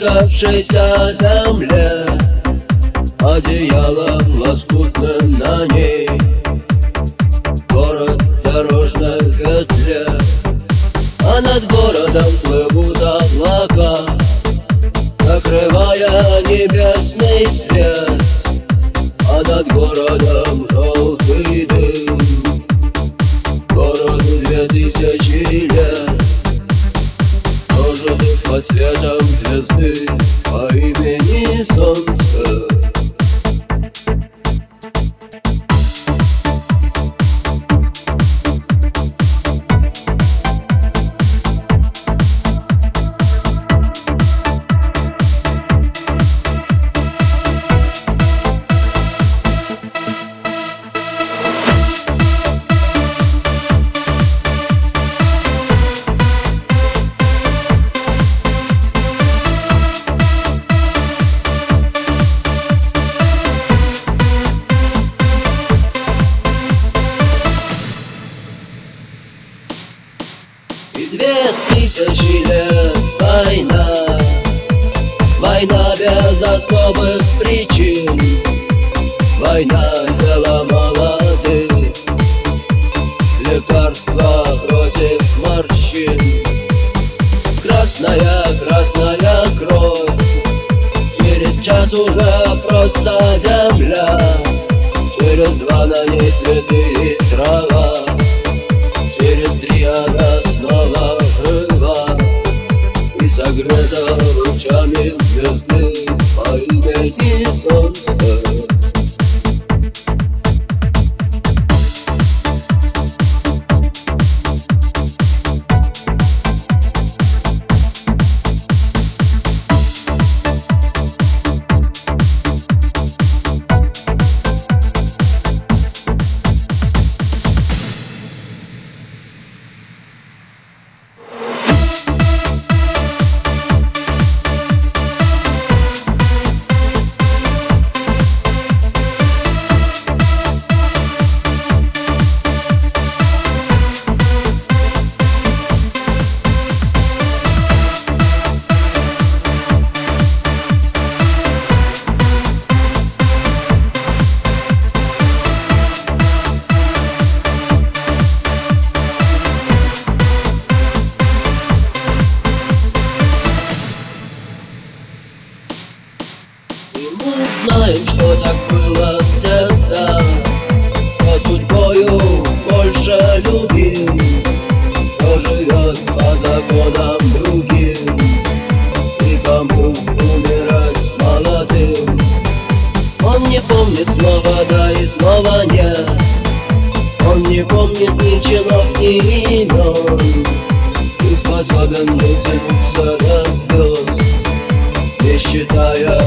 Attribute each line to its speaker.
Speaker 1: Распластавшейся земле Одеялом лоскутным на ней. Город в дорожной петле А над городом плывут облака Закрывая небесный свет. А над городом тысячи лет война Война без особых причин Война дело молодых Лекарства против морщин Красная, красная кровь Через час уже просто земля Через два на ней цветы и трава Jamie. Любим Кто живет по законам другим И кому умирать молодым Он не помнит снова да и снова нет. Он не помнит ни чинов, ни имен. И способен дотянуться до звезд не считая,